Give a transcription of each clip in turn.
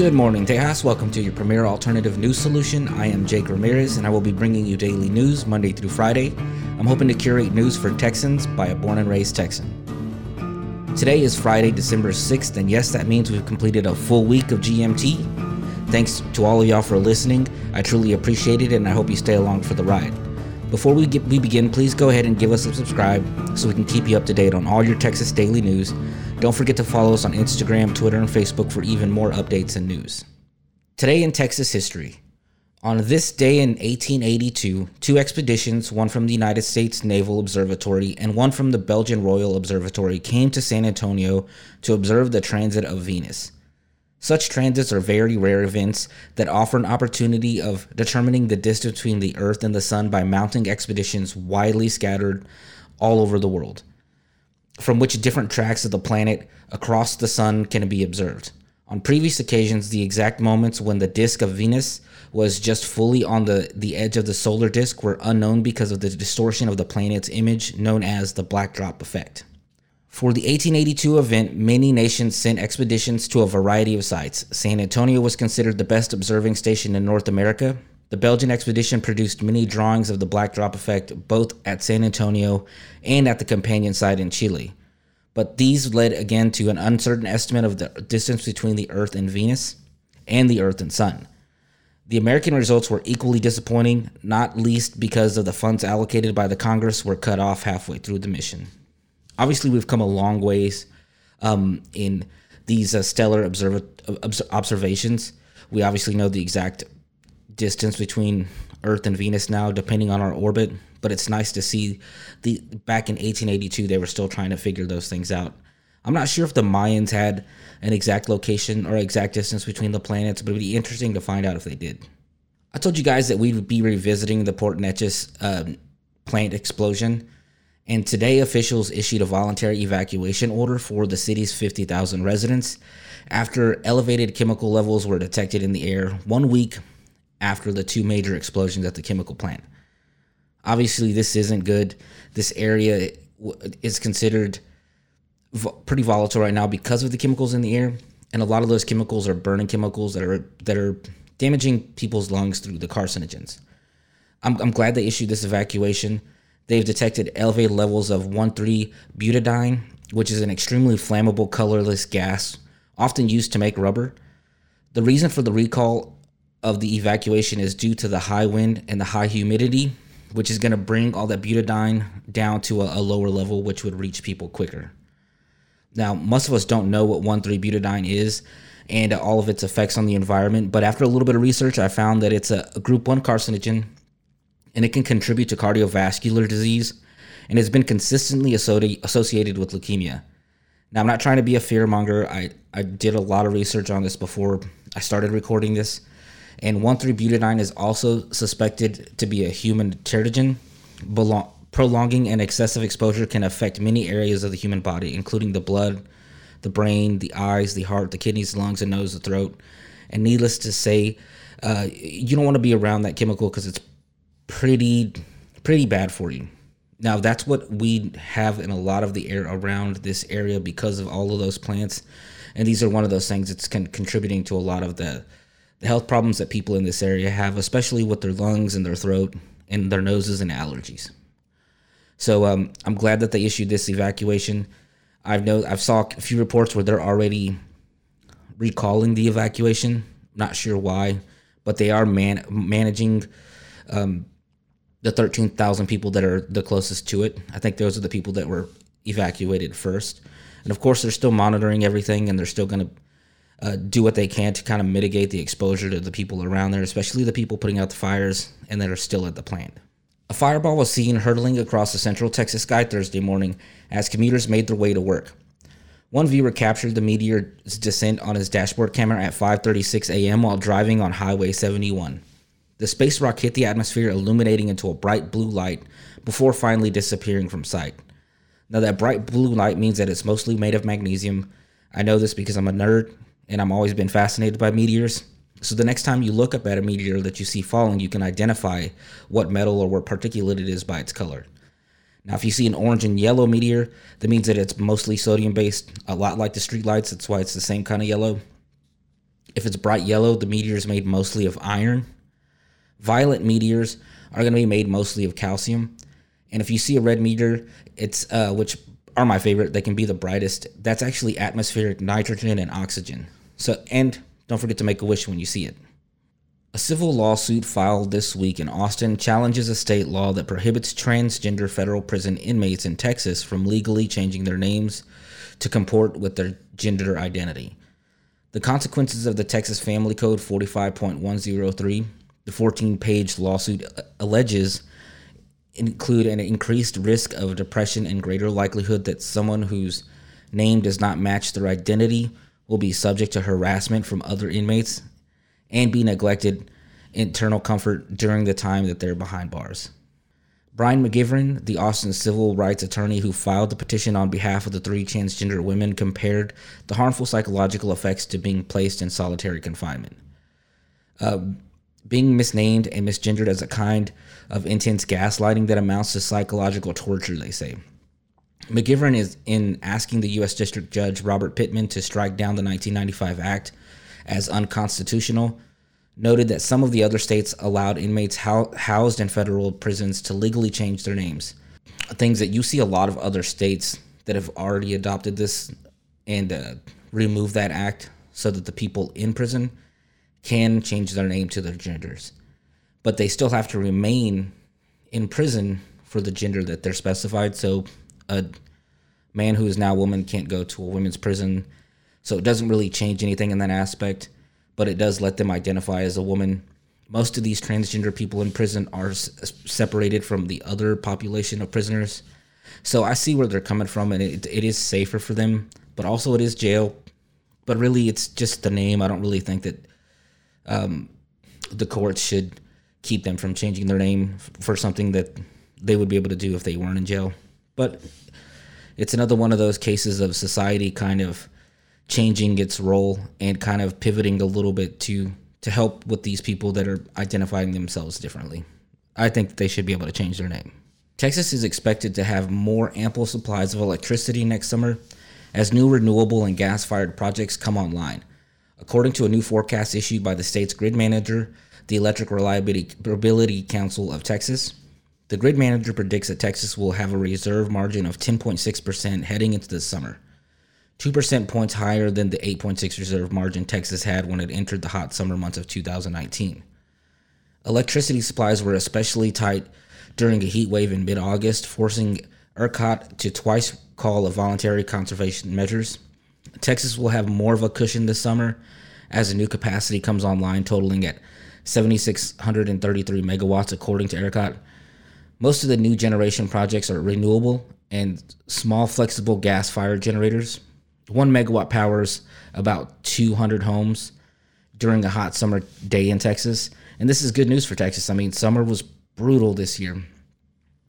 Good morning, Tejas. Welcome to your premier alternative news solution. I am Jake Ramirez, and I will be bringing you daily news Monday through Friday. I'm hoping to curate news for Texans by a born and raised Texan. Today is Friday, December 6th, and yes, that means we've completed a full week of GMT. Thanks to all of y'all for listening. I truly appreciate it, and I hope you stay along for the ride. Before we, get, we begin, please go ahead and give us a subscribe so we can keep you up to date on all your Texas daily news. Don't forget to follow us on Instagram, Twitter, and Facebook for even more updates and news. Today in Texas history. On this day in 1882, two expeditions, one from the United States Naval Observatory and one from the Belgian Royal Observatory, came to San Antonio to observe the transit of Venus. Such transits are very rare events that offer an opportunity of determining the distance between the Earth and the Sun by mounting expeditions widely scattered all over the world, from which different tracks of the planet across the Sun can be observed. On previous occasions, the exact moments when the disk of Venus was just fully on the, the edge of the solar disk were unknown because of the distortion of the planet's image known as the black drop effect. For the 1882 event, many nations sent expeditions to a variety of sites. San Antonio was considered the best observing station in North America. The Belgian expedition produced many drawings of the black drop effect both at San Antonio and at the companion site in Chile. But these led again to an uncertain estimate of the distance between the Earth and Venus and the Earth and Sun. The American results were equally disappointing, not least because of the funds allocated by the Congress were cut off halfway through the mission obviously we've come a long ways um, in these uh, stellar observa- observations. We obviously know the exact distance between Earth and Venus now, depending on our orbit. But it's nice to see the back in 1882 they were still trying to figure those things out. I'm not sure if the Mayans had an exact location or exact distance between the planets, but it'd be interesting to find out if they did. I told you guys that we would be revisiting the Port Neches um, plant explosion. And today, officials issued a voluntary evacuation order for the city's 50,000 residents after elevated chemical levels were detected in the air one week after the two major explosions at the chemical plant. Obviously, this isn't good. This area is considered pretty volatile right now because of the chemicals in the air, and a lot of those chemicals are burning chemicals that are that are damaging people's lungs through the carcinogens. I'm, I'm glad they issued this evacuation. They've detected elevated levels of 1,3 butadiene, which is an extremely flammable, colorless gas often used to make rubber. The reason for the recall of the evacuation is due to the high wind and the high humidity, which is going to bring all that butadiene down to a, a, lower level, which would reach people quicker. Now, most of us don't know what 1,3 butadiene is and all of its effects on the environment, but after a little bit of research, I found that it's a, a group 1 carcinogen and it can contribute to cardiovascular disease and has been consistently associated with leukemia. Now, I'm not trying to be a fearmonger. I, I did a lot of research on this before I started recording this. And 1,3-butadiene is also suspected to be a human teratogen. Belong, prolonging and excessive exposure can affect many areas of the human body, including the blood, the brain, the eyes, the heart, the kidneys, lungs, the nose, the throat. And needless to say, uh, you don't want to be around that chemical because it's pretty pretty bad for you. Now that's what we have in a lot of the air around this area because of all of those plants, and these are one of those things that's con- contributing to a lot of the the health problems that people in this area have, especially with their lungs and their throat and their noses and allergies. So um, I'm glad that they issued this evacuation. I've know I've saw a few reports where they're already recalling the evacuation. Not sure why, but they are man- managing um, the 13,000 people that are the closest to it. I think those are the people that were evacuated first. And of course, they're still monitoring everything and they're still going to uh, do what they can to kind of mitigate the exposure to the people around there, especially the people putting out the fires and that are still at the plant. A fireball was seen hurtling across the central Texas sky Thursday morning as commuters made their way to work. One viewer captured the meteor's descent on his dashboard camera at 5:36 a.m. while driving on Highway 71. The space rock hit the atmosphere, illuminating into a bright blue light before finally disappearing from sight. Now, that bright blue light means that it's mostly made of magnesium. I know this because I'm a nerd and I'm always been fascinated by meteors. So, the next time you look up at a meteor that you see falling, you can identify what metal or what particulate it is by its color. Now, if you see an orange and yellow meteor, that means that it's mostly sodium based, a lot like the streetlights. That's why it's the same kind of yellow. If it's bright yellow, the meteor is made mostly of iron. Violet meteors are going to be made mostly of calcium. And if you see a red meteor, it's uh, which are my favorite. They can be the brightest. That's actually atmospheric nitrogen and oxygen. So, and don't forget to make a wish when you see it. A civil lawsuit filed this week in Austin challenges a state law that prohibits transgender federal prison inmates in Texas from legally changing their names to comport with their gender identity. The consequences of the Texas Family Code 45.103, the 14 page lawsuit uh, alleges, include an increased risk of depression and greater likelihood that someone whose name does not match their identity will be subject to harassment from other inmates and be neglected internal comfort during the time that they're behind bars. Brian McGiverin, the Austin civil rights attorney who filed the petition on behalf of the three transgender women, compared the harmful psychological effects to being placed in solitary confinement. Uh, being misnamed and misgendered as a kind of intense gaslighting that amounts to psychological torture, they say. McGiverin is in asking the U.S. District Judge Robert Pittman to strike down the 1995 Act as unconstitutional, noted that some of the other states allowed inmates housed in federal prisons to legally change their names. Things that you see a lot of other states that have already adopted this and uh, removed that act so that the people in prison can change their name to their genders. But they still have to remain in prison for the gender that they're specified. So a man who is now a woman can't go to a women's prison so it doesn't really change anything in that aspect, but it does let them identify as a woman. Most of these transgender people in prison are s- separated from the other population of prisoners. So I see where they're coming from, and it, it is safer for them, but also it is jail. But really, it's just the name. I don't really think that um, the courts should keep them from changing their name for something that they would be able to do if they weren't in jail. But it's another one of those cases of society kind of changing its role and kind of pivoting a little bit to to help with these people that are identifying themselves differently. I think they should be able to change their name. Texas is expected to have more ample supplies of electricity next summer as new renewable and gas fired projects come online. According to a new forecast issued by the state's grid manager, the Electric Reliability Council of Texas, the grid manager predicts that Texas will have a reserve margin of 10.6% heading into the summer two percent points higher than the 8.6 reserve margin Texas had when it entered the hot summer months of 2019. Electricity supplies were especially tight during a heat wave in mid-August, forcing ERCOT to twice call a voluntary conservation measures. Texas will have more of a cushion this summer as a new capacity comes online, totaling at 7,633 megawatts, according to ERCOT. Most of the new generation projects are renewable and small flexible gas fired generators one megawatt powers about 200 homes during a hot summer day in Texas. And this is good news for Texas. I mean, summer was brutal this year.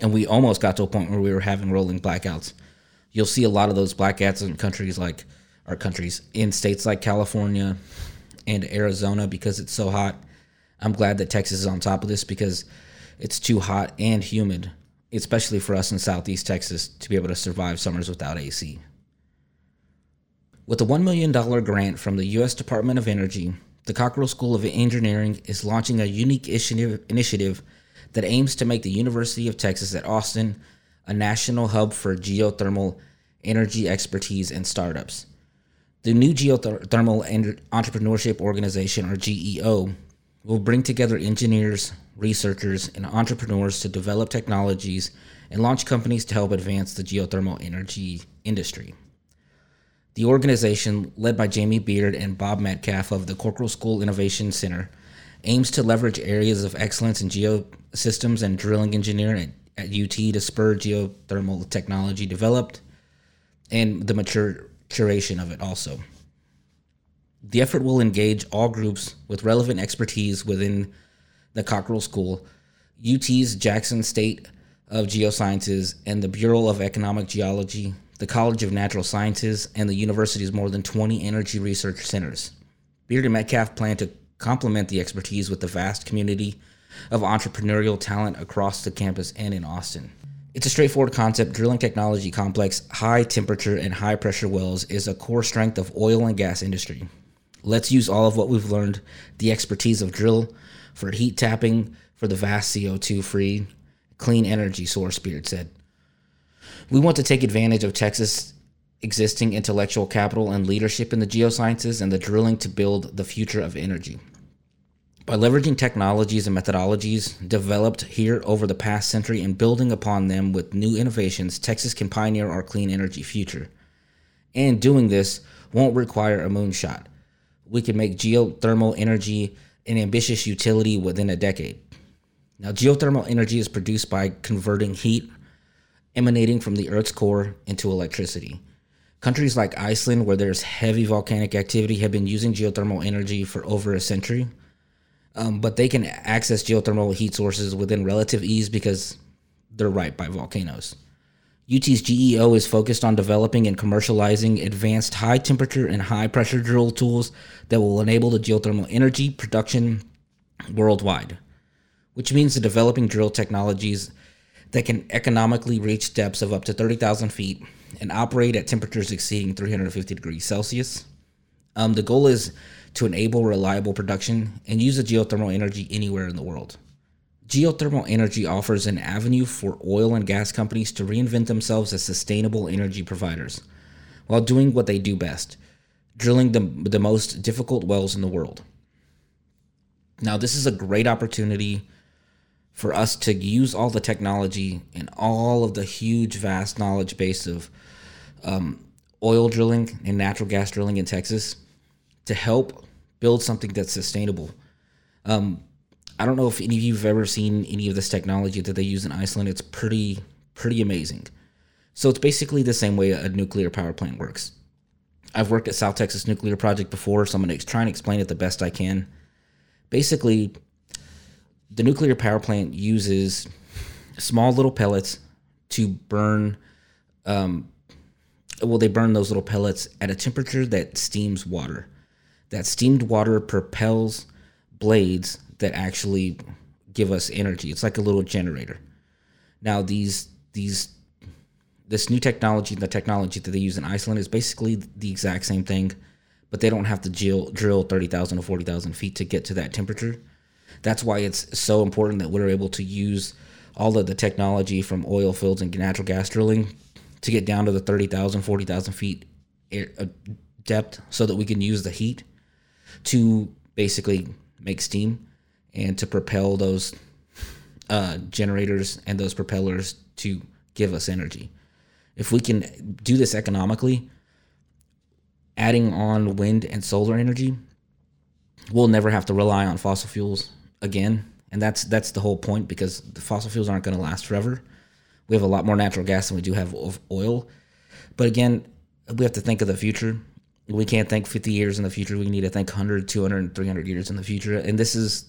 And we almost got to a point where we were having rolling blackouts. You'll see a lot of those blackouts in countries like our countries, in states like California and Arizona because it's so hot. I'm glad that Texas is on top of this because it's too hot and humid, especially for us in Southeast Texas, to be able to survive summers without AC. With a $1 million grant from the U.S. Department of Energy, the Cockrell School of Engineering is launching a unique initiative that aims to make the University of Texas at Austin a national hub for geothermal energy expertise and startups. The new Geothermal Entrepreneurship Organization, or GEO, will bring together engineers, researchers, and entrepreneurs to develop technologies and launch companies to help advance the geothermal energy industry. The organization, led by Jamie Beard and Bob Metcalfe of the Cockrell School Innovation Center, aims to leverage areas of excellence in geosystems and drilling engineering at, at UT to spur geothermal technology developed and the mature curation of it also. The effort will engage all groups with relevant expertise within the Cockrell School, UT's Jackson School of Geosciences, and the Bureau of Economic Geology, the College of Natural Sciences, and the university's more than 20 energy research centers. Beard and Metcalfe plan to complement the expertise with the vast community of entrepreneurial talent across the campus and in Austin. It's a straightforward concept. Drilling technology complex, high temperature and high pressure wells is a core strength of oil and gas industry. Let's use all of what we've learned, the expertise of drill for heat tapping for the vast CO2 free clean energy source, Beard said. We want to take advantage of Texas' existing intellectual capital and leadership in the geosciences and the drilling to build the future of energy. By leveraging technologies and methodologies developed here over the past century and building upon them with new innovations, Texas can pioneer our clean energy future. And doing this won't require a moonshot. We can make geothermal energy an ambitious utility within a decade. Now, geothermal energy is produced by converting heat emanating from the Earth's core into electricity. Countries like Iceland, where there's heavy volcanic activity, have been using geothermal energy for over a century um, but they can access geothermal heat sources within relative ease because they're right by volcanoes. UT's GEO is focused on developing and commercializing advanced high temperature and high pressure drill tools that will enable the geothermal energy production worldwide, which means the developing drill technologies that can economically reach depths of up to 30,000 feet and operate at temperatures exceeding 350 degrees Celsius. Um, the goal is to enable reliable production and use the geothermal energy anywhere in the world. Geothermal energy offers an avenue for oil and gas companies to reinvent themselves as sustainable energy providers while doing what they do best drilling the, the most difficult wells in the world. Now, this is a great opportunity for us to use all the technology and all of the huge, vast knowledge base of um, oil drilling and natural gas drilling in Texas to help build something that's sustainable. Um, I don't know if any of you have ever seen any of this technology that they use in Iceland. It's pretty pretty amazing. So it's basically the same way a nuclear power plant works. I've worked at South Texas Nuclear Project before, so I'm going to try and explain it the best I can. Basically, the nuclear power plant uses small little pellets to burn. Um, well, they burn those little pellets at a temperature that steams water that steamed water propels blades that actually give us energy. It's like a little generator. Now these these this new technology, the technology that they use in Iceland is basically the exact same thing, but they don't have to drill, drill 30,000 or 40,000 feet to get to that temperature. That's why it's so important that we're able to use all of the technology from oil fields and natural gas drilling to get down to the 30,000, 40,000 feet depth so that we can use the heat to basically make steam and to propel those uh, generators and those propellers to give us energy. If we can do this economically, adding on wind and solar energy, we'll never have to rely on fossil fuels again. And that's that's the whole point because the fossil fuels aren't going to last forever. We have a lot more natural gas than we do have of oil. But again, we have to think of the future we can't think 50 years in the future. We need to think 100, 200, 300 years in the future. And this is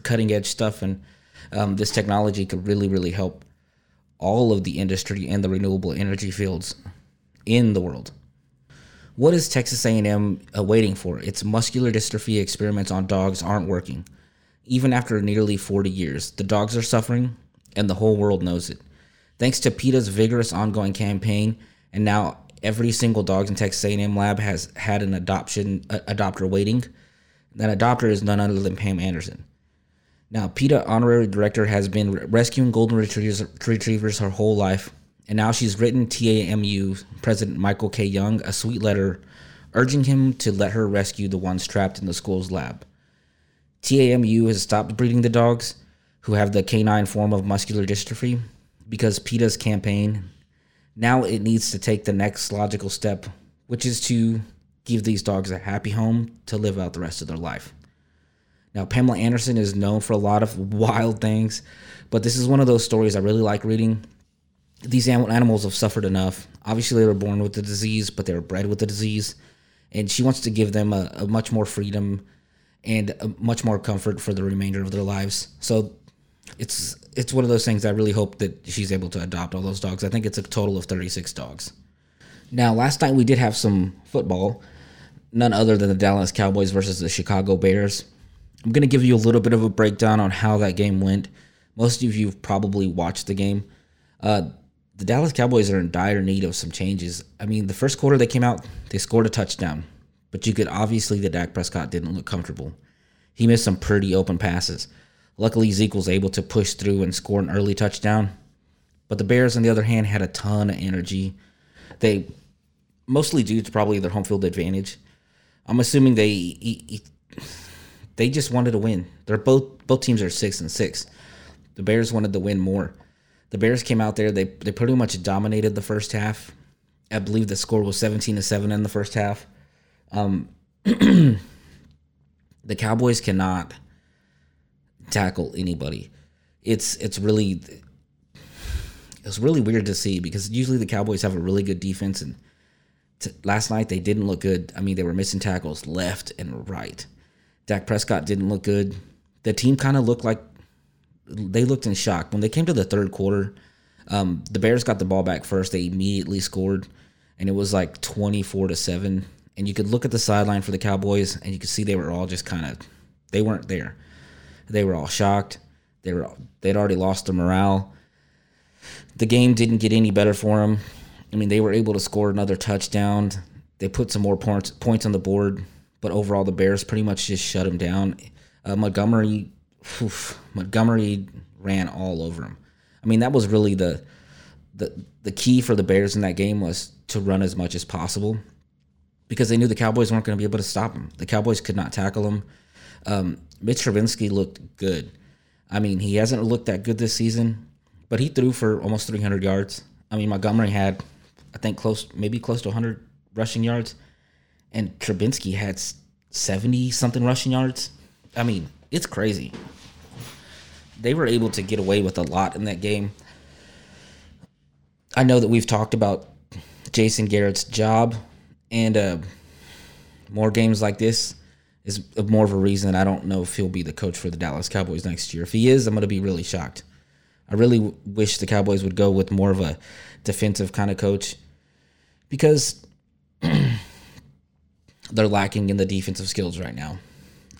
cutting edge stuff. And um, this technology could really, really help all of the industry and the renewable energy fields in the world. What is Texas A&M uh, waiting for? Its muscular dystrophy experiments on dogs aren't working. Even after nearly 40 years, the dogs are suffering, and the whole world knows it. Thanks to PETA's vigorous ongoing campaign, and now every single dog in Texas A&M lab has had an adoption adopter waiting. That adopter is none other than Pam Anderson. Now, PETA honorary director has been rescuing golden retrievers, her whole life, and now she's written TAMU President Michael K. Young a sweet letter urging him to let her rescue the ones trapped in the school's lab. TAMU has stopped breeding the dogs who have the canine form of muscular dystrophy because PETA's campaign now it needs to take the next logical step, which is to give these dogs a happy home to live out the rest of their life. Now, Pamela Anderson is known for a lot of wild things, but this is one of those stories I really like reading. These animals have suffered enough. Obviously, they were born with the disease, but they were bred with the disease. And she wants to give them a, a much more freedom and much more comfort for the remainder of their lives. So it's it's one of those things I really hope that she's able to adopt all those dogs. I think it's a total of 36 dogs. Now, last night we did have some football, none other than the Dallas Cowboys versus the Chicago Bears. I'm going to give you a little bit of a breakdown on how that game went. Most of you have probably watched the game. Uh, the Dallas Cowboys are in dire need of some changes. I mean, the first quarter they came out, they scored a touchdown. but you could obviously that Dak Prescott didn't look comfortable. He missed some pretty open passes. Luckily, Zeke was able to push through and score an early touchdown. But the Bears, on the other hand, had a ton of energy. They mostly due to probably their home field advantage. I'm assuming they they just wanted to win. They're both both teams are six and six. The Bears wanted to win more. The Bears came out there. They they pretty much dominated the first half. I believe the score was 17 to seven in the first half. Um, the Cowboys cannot tackle anybody. It's it's really it's really weird to see because usually the Cowboys have a really good defense and t- last night they didn't look good. I mean, they were missing tackles left and right. Dak Prescott didn't look good. The team kind of looked like they looked in shock when they came to the third quarter. Um, the Bears got the ball back first. They immediately scored, and it was like twenty-four to seven. And you could look at the sideline for the Cowboys, and you could see they were all just kind of they weren't there. They were all shocked. They were they'd already lost their morale. The game didn't get any better for them. I mean, they were able to score another touchdown. They put some more points points on the board, but overall, the Bears pretty much just shut him down. Uh, Montgomery, oof, Montgomery ran all over him. I mean, that was really the the the key for the Bears in that game was to run as much as possible because they knew the Cowboys weren't going to be able to stop them. The Cowboys could not tackle them. Um, Mitch Trubisky looked good. I mean, he hasn't looked that good this season, but he threw for almost 300 yards. I mean, Montgomery had, I think, close, maybe close to 100 rushing yards, and Trubisky had 70 something rushing yards. I mean, it's crazy. They were able to get away with a lot in that game. I know that we've talked about Jason Garrett's job, and uh, more games like this is more of a reason I don't know if he'll be the coach for the Dallas Cowboys next year. If he is, I'm going to be really shocked. I really w- wish the Cowboys would go with more of a defensive kind of coach because they're lacking in the defensive skills right now.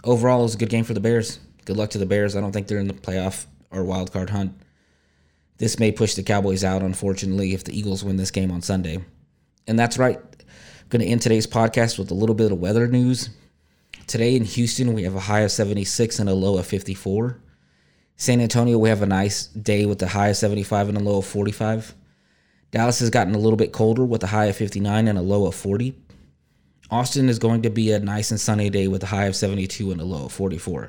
Overall, it was a good game for the Bears. Good luck to the Bears. I don't think they're in the playoff or wild card hunt. This may push the Cowboys out, unfortunately, if the Eagles win this game on Sunday. And that's right. I'm going to end today's podcast with a little bit of weather news. Today in Houston, we have a high of 76 and a low of 54. San Antonio, we have a nice day with a high of 75 and a low of 45. Dallas has gotten a little bit colder with a high of 59 and a low of 40. Austin is going to be a nice and sunny day with a high of 72 and a low of 44.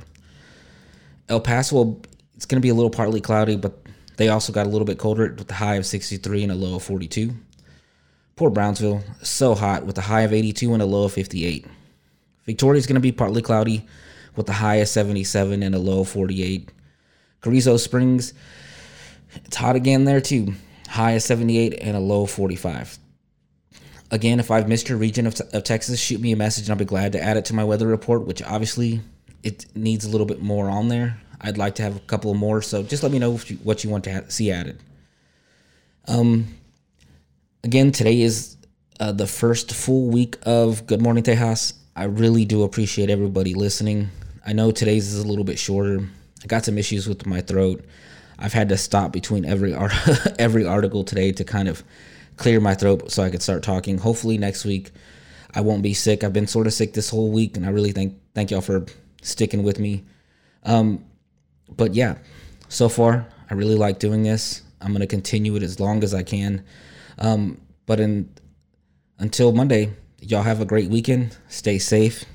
El Paso, it's going to be a little partly cloudy, but they also got a little bit colder with a high of 63 and a low of 42. Poor Brownsville, so hot with a high of 82 and a low of 58. Victoria is going to be partly cloudy with a high of 77 and a low of 48. Carrizo Springs, it's hot again there too. High of 78 and a low of 45. Again, if I've missed your region of, of Texas, shoot me a message and I'll be glad to add it to my weather report, which obviously it needs a little bit more on there. I'd like to have a couple more, so just let me know you, what you want to see added. Um, again, today is uh, the first full week of Good Morning Tejas. I really do appreciate everybody listening. I know today's is a little bit shorter. I got some issues with my throat. I've had to stop between every art- every article today to kind of clear my throat so I could start talking. Hopefully next week I won't be sick. I've been sort of sick this whole week, and I really thank thank y'all for sticking with me. Um, but yeah, so far I really like doing this. I'm gonna continue it as long as I can. Um, but in until Monday, y'all have a great weekend. Stay safe.